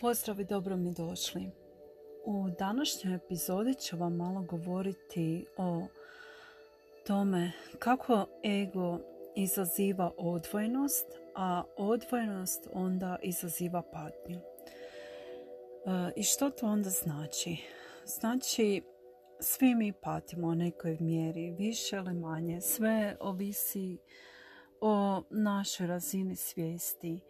Pozdrav i dobro mi došli. U današnjoj epizodi ću vam malo govoriti o tome kako ego izaziva odvojnost, a odvojnost onda izaziva patnju. E, I što to onda znači? Znači, svi mi patimo u nekoj mjeri, više ili manje. Sve ovisi o našoj razini svijesti,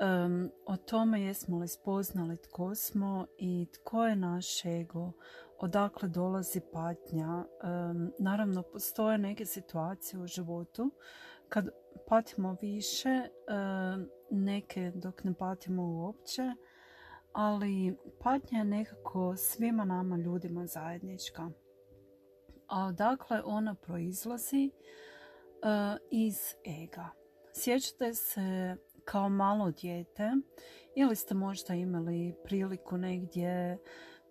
um, o tome jesmo li spoznali tko smo i tko je naš ego, odakle dolazi patnja. Um, naravno, postoje neke situacije u životu kad patimo više, neke dok ne patimo uopće, ali patnja je nekako svima nama ljudima zajednička. A odakle ona proizlazi? Uh, iz ega. Sjećate se kao malo dijete ili ste možda imali priliku negdje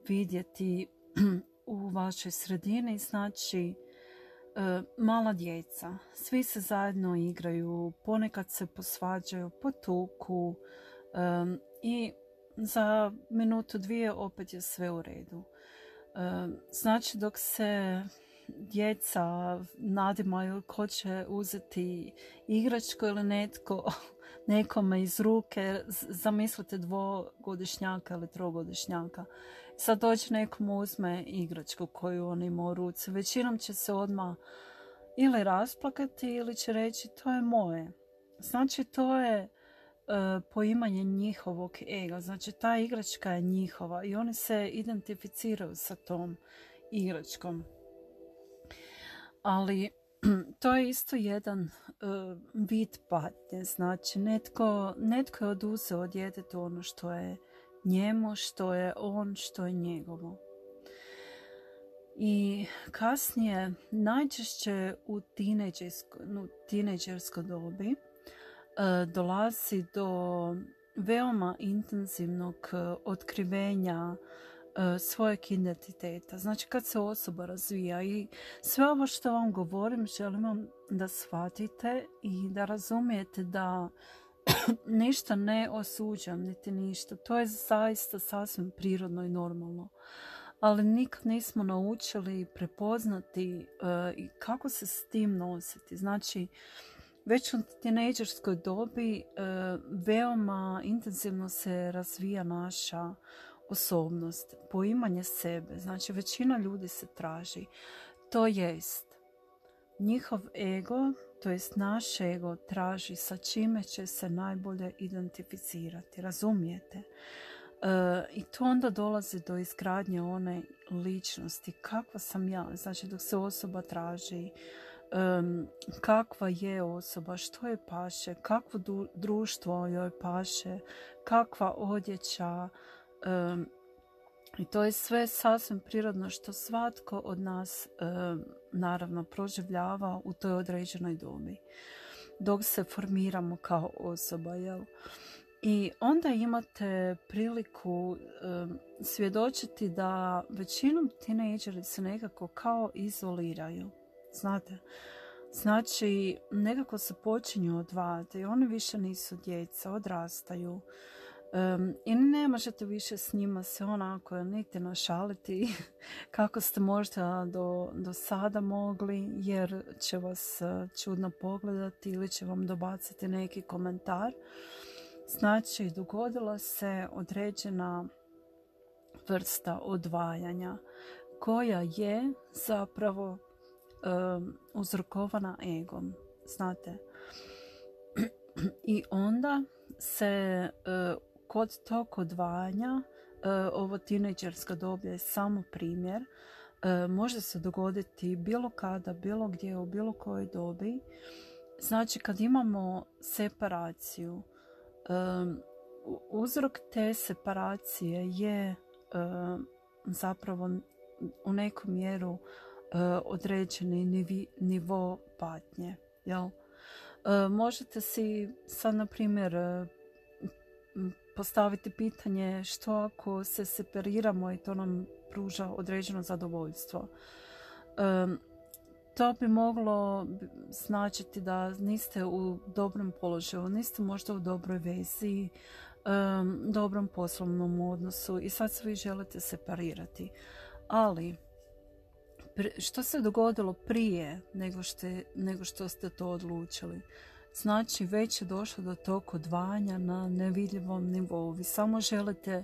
vidjeti u vašoj sredini, znači e, mala djeca. Svi se zajedno igraju, ponekad se posvađaju, potuku e, i za minutu dvije opet je sve u redu. E, znači dok se djeca nadimaju ko će uzeti igračku ili netko nekome iz ruke, zamislite dvogodišnjaka ili trogodišnjaka. Sad doći nekom uzme igračku koju on ima u ruci. Većinom će se odmah ili rasplakati ili će reći to je moje. Znači to je uh, poimanje njihovog ega. Znači ta igračka je njihova i oni se identificiraju sa tom igračkom. Ali to je isto jedan uh, vid patnje. Znači, netko, netko je oduzeo djetetu ono što je njemu, što je on, što je njegovo. I kasnije, najčešće u tineđerskoj dobi, uh, dolazi do veoma intenzivnog uh, otkrivenja svojeg identiteta. Znači kad se osoba razvija i sve ovo što vam govorim želim vam da shvatite i da razumijete da ništa ne osuđam niti ništa. To je zaista sasvim prirodno i normalno. Ali nikad nismo naučili prepoznati uh, kako se s tim nositi. Znači, već u tinejdžerskoj dobi uh, veoma intenzivno se razvija naša osobnost, poimanje sebe. Znači većina ljudi se traži. To jest, njihov ego, to jest naš ego traži sa čime će se najbolje identificirati. Razumijete? E, I to onda dolazi do izgradnje one ličnosti. Kakva sam ja? Znači dok se osoba traži kakva je osoba, što je paše, kakvo društvo joj paše, kakva odjeća, i to je sve sasvim prirodno što svatko od nas naravno proživljava u toj određenoj dobi dok se formiramo kao osoba jel? i onda imate priliku svjedočiti da većinom tinejdžeri se nekako kao izoliraju znate znači nekako se počinju odvajati oni više nisu djeca odrastaju Um, I ne možete više s njima se onako niti našaliti kako ste možda do, do sada mogli jer će vas e, čudno pogledati ili će vam dobaciti neki komentar. Znači dogodila se određena vrsta odvajanja koja je zapravo um, uzrokovana egom. Znate? I onda se uh, kod tog odvajanja, e, ovo tineđerska doba je samo primjer, e, može se dogoditi bilo kada, bilo gdje, u bilo kojoj dobi. Znači kad imamo separaciju, e, uzrok te separacije je zapravo u neku mjeru određeni nivo patnje. Jel? Možete si sad, na primjer, postaviti pitanje što ako se separiramo i to nam pruža određeno zadovoljstvo. to bi moglo značiti da niste u dobrom položaju, niste možda u dobroj vezi, dobrom poslovnom odnosu i sad svi želite separirati. Ali, što se dogodilo prije nego, nego što ste to odlučili? Znači, već je došlo do tog odvajanja na nevidljivom nivou. Vi samo želite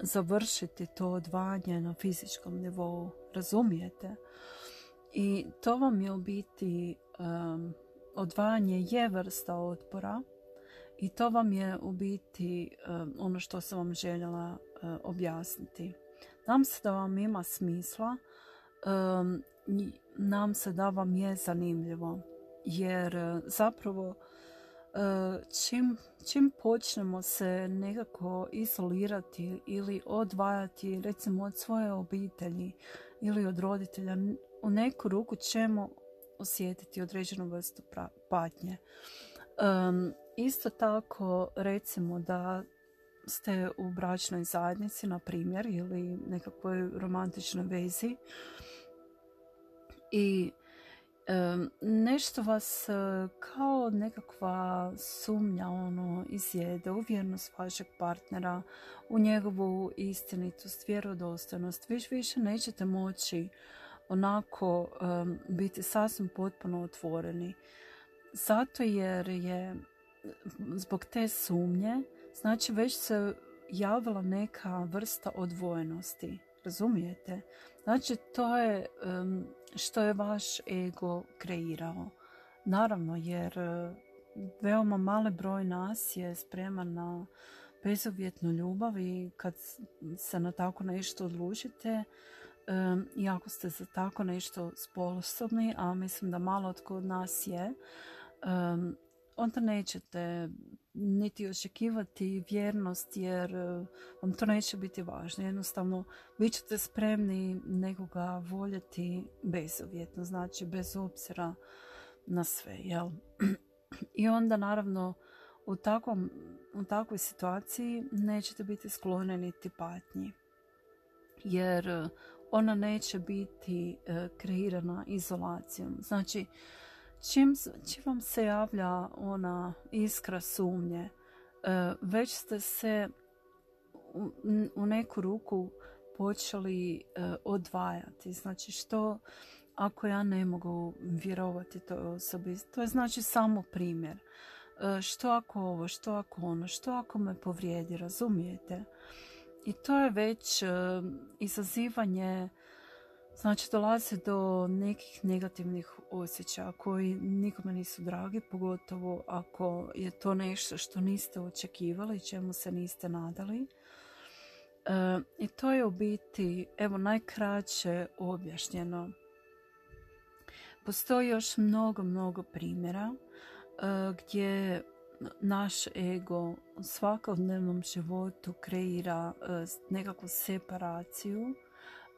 završiti to odvajanje na fizičkom nivou. Razumijete? I to vam je u biti odvajanje je vrsta otpora i to vam je u biti ono što sam vam željela objasniti. Nam se da vam ima smisla, nam se da vam je zanimljivo, jer zapravo čim, čim počnemo se nekako izolirati ili odvajati recimo od svoje obitelji ili od roditelja, u neku ruku ćemo osjetiti određenu vrstu patnje. isto tako recimo da ste u bračnoj zajednici, na primjer, ili nekakvoj romantičnoj vezi i nešto vas e, kao nekakva sumnja ono izjede uvjernost vašeg partnera u njegovu istinitost, vjerodostojnost. Vi više nećete moći onako biti sasvim potpuno otvoreni. Zato jer je zbog te sumnje, znači već se javila neka vrsta odvojenosti. Razumijete? Znači to je što je vaš ego kreirao. Naravno jer e, veoma mali broj nas je spreman na bezuvjetnu ljubav i kad se na tako nešto odlučite, i ako ste za tako nešto sposobni, a mislim da malo tko od nas je, onda nećete niti očekivati vjernost jer eh, vam to neće biti važno. Jednostavno, bit ćete spremni nekoga voljeti bezuvjetno, znači bez obzira na sve. Jel? I onda naravno u, takvom, u takvoj situaciji nećete biti sklone niti patnji. Jer eh, ona neće biti e, kreirana izolacijom. Znači, čim, čim vam se javlja ona iskra sumnje, e, već ste se u, neku ruku počeli e, odvajati. Znači, što ako ja ne mogu vjerovati toj osobi? To je znači samo primjer. Što ako ovo, što ako ono, što ako me povrijedi, razumijete? I to je već izazivanje, znači dolazi do nekih negativnih osjećaja koji nikome nisu dragi, pogotovo ako je to nešto što niste očekivali, čemu se niste nadali. Uh, I to je u biti, evo, najkraće objašnjeno. Postoji još mnogo, mnogo primjera uh, gdje naš ego u svakodnevnom životu kreira e, nekakvu separaciju,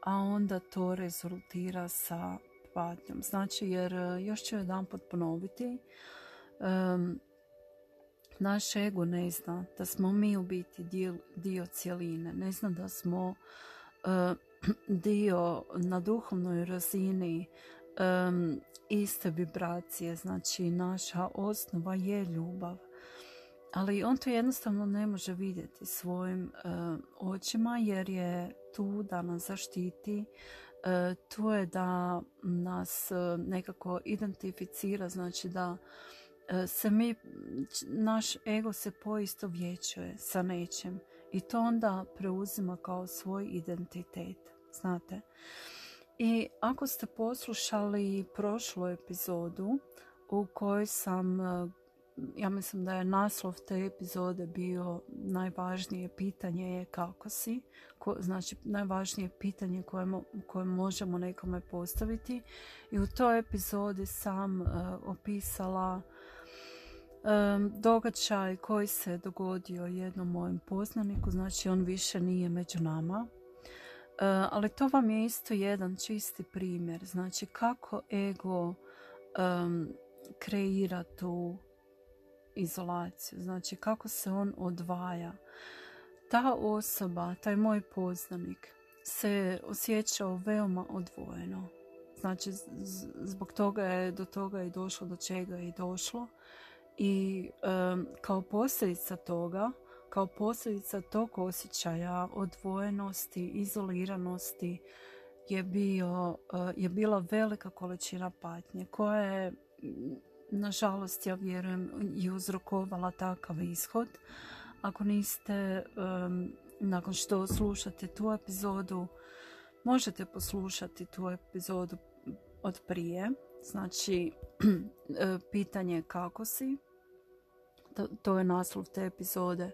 a onda to rezultira sa patnjom. Znači, jer e, još ću jedan pot ponoviti, naš ego ne zna da smo mi u biti dio, dio cijeline, ne zna da smo e, dio na duhovnoj razini iste vibracije, znači naša osnova je ljubav. Ali on to jednostavno ne može vidjeti svojim uh, očima jer je tu da nas zaštiti uh, tu je da nas uh, nekako identificira znači da se mi naš ego se poisto vječuje sa nečim i to onda preuzima kao svoj identitet znate. I ako ste poslušali prošlu epizodu u kojoj sam ja mislim da je naslov te epizode bio najvažnije pitanje je kako si. Ko, znači najvažnije pitanje koje, koje možemo nekome postaviti. I u toj epizodi sam uh, opisala um, događaj koji se dogodio jednom mojem poznaniku. Znači on više nije među nama. Uh, ali to vam je isto jedan čisti primjer. Znači kako ego um, kreira tu izolaciju, znači kako se on odvaja. Ta osoba, taj moj poznanik se osjećao veoma odvojeno. Znači zbog toga je do toga i došlo do čega je i došlo. I kao posljedica toga kao posljedica tog osjećaja odvojenosti, izoliranosti je, bio, e, je bila velika količina patnje koja je, nažalost, ja vjerujem, i uzrokovala takav ishod. Ako niste, nakon što slušate tu epizodu, možete poslušati tu epizodu od prije. Znači, e, pitanje kako si. To, to je naslov te epizode.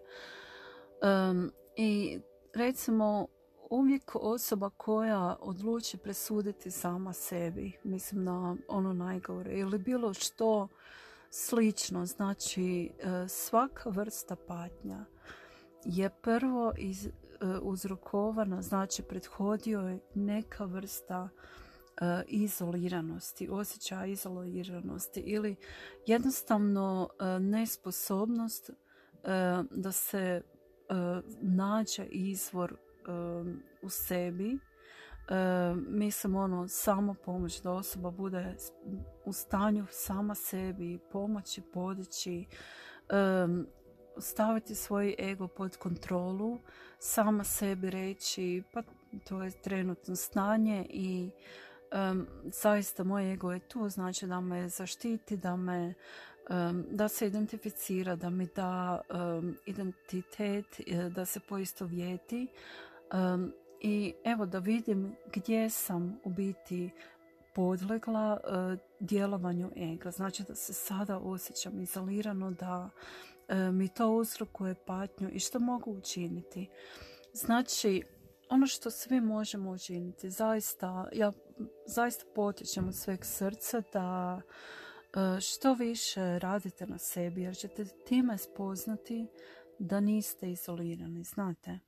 I recimo, uvijek osoba koja odluči presuditi sama sebi, mislim na ono najgore, ili bilo što slično, znači e, svaka vrsta patnja je prvo iz, e, uzrokovana, znači prethodio je neka vrsta e, izoliranosti, osjećaja izoliranosti ili jednostavno nesposobnost da se nađe izvor u sebi mislim ono samo pomoć da osoba bude u stanju sama sebi pomoći podići staviti svoj ego pod kontrolu sama sebi reći pa to je trenutno stanje i um, zaista moj ego je tu znači da me zaštiti da me da se identificira da mi da identitet e, da se poistovjeti Um, I evo da vidim gdje sam u biti podlegla uh, djelovanju ega. Znači da se sada osjećam izolirano, da uh, mi to uzrokuje patnju i što mogu učiniti. Znači, ono što svi možemo učiniti, zaista, ja zaista potičem od sveg srca da uh, što više radite na sebi, jer ćete time spoznati da niste izolirani, znate.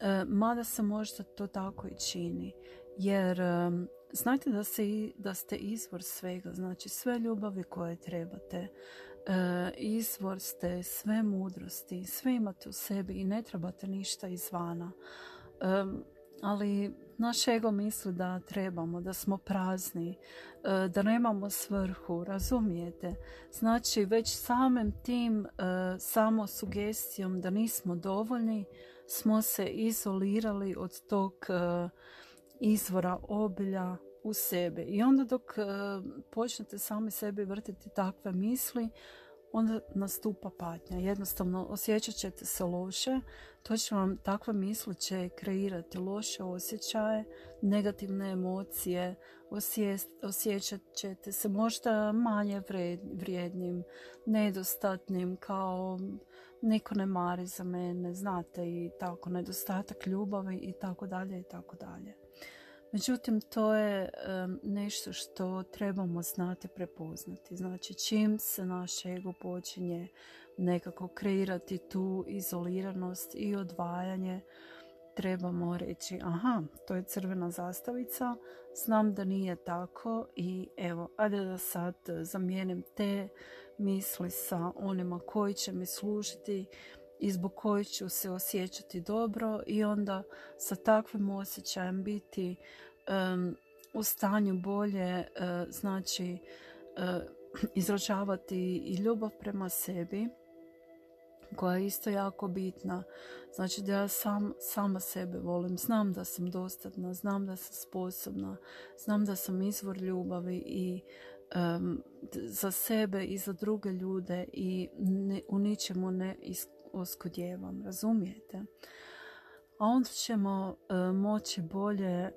E, mada se možda to tako i čini. Jer znajte da, se, da ste izvor svega, znači sve ljubavi koje trebate, e, izvor ste sve mudrosti, sve imate u sebi i ne trebate ništa izvana. Ali naš ego misli da trebamo, da smo prazni, e, da nemamo svrhu, razumijete? Znači već samim tim, samo sugestijom da nismo dovoljni, smo se izolirali od tog e, izvora obilja u sebe. I onda dok e, počnete sami sebi vrtiti takve misli, onda nastupa patnja. Jednostavno osjećat ćete se loše, to će vam takve misli će kreirati loše osjećaje, negativne emocije, osjećat ćete se možda manje vrijednim, nedostatnim, kao niko ne mari za mene, znate, i tako, nedostatak ljubavi i tako dalje i tako dalje. Međutim, to je nešto što trebamo znati prepoznati. Znači, čim se naš ego počinje nekako kreirati tu izoliranost i odvajanje, trebamo reći, aha, to je crvena zastavica, znam da nije tako i evo, ajde da sad zamijenim te misli sa onima koji će mi služiti i zbog kojih ću se osjećati dobro i onda sa takvim osjećajem biti u stanju bolje uh, znači uh, izražavati i ljubav prema sebi koja je isto jako bitna. Znači da ja sam, sama sebe volim, znam da sam dostatna, znam da sam sposobna, znam da sam izvor ljubavi i za sebe i za druge ljude i ne, u ničemu ne oskudjevam, razumijete? A onda ćemo e, moći bolje e,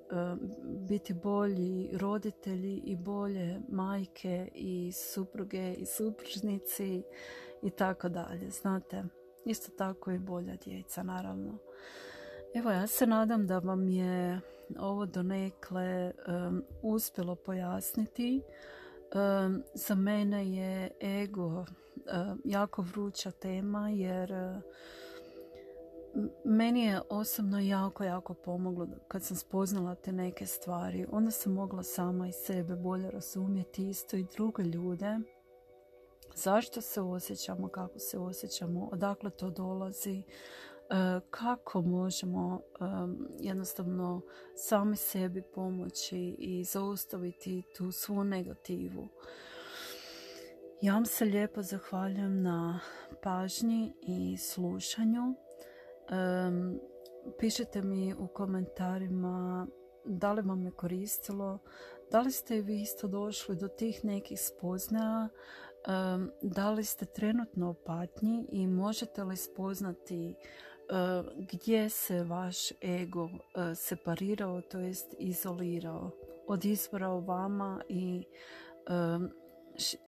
biti bolji roditelji i bolje majke i supruge i supružnici i tako dalje, znate. Isto tako i bolja djeca, naravno. Evo, ja se nadam da vam je ovo donekle um, uspjelo pojasniti za mene je ego jako vruća tema jer meni je osobno jako, jako pomoglo kad sam spoznala te neke stvari. Onda sam mogla sama i sebe bolje razumjeti, isto i druge ljude. Zašto se osjećamo, kako se osjećamo, odakle to dolazi, E, kako možemo jednostavno sami sebi pomoći i zaustaviti tu svu negativu. Ja vam se lijepo zahvaljujem na pažnji i slušanju. pišite mi u komentarima da li vam je koristilo, da li ste vi isto došli do tih nekih spoznaja, da li ste trenutno u patnji i možete li spoznati gdje se vaš ego separirao, to jest izolirao od izvora u vama i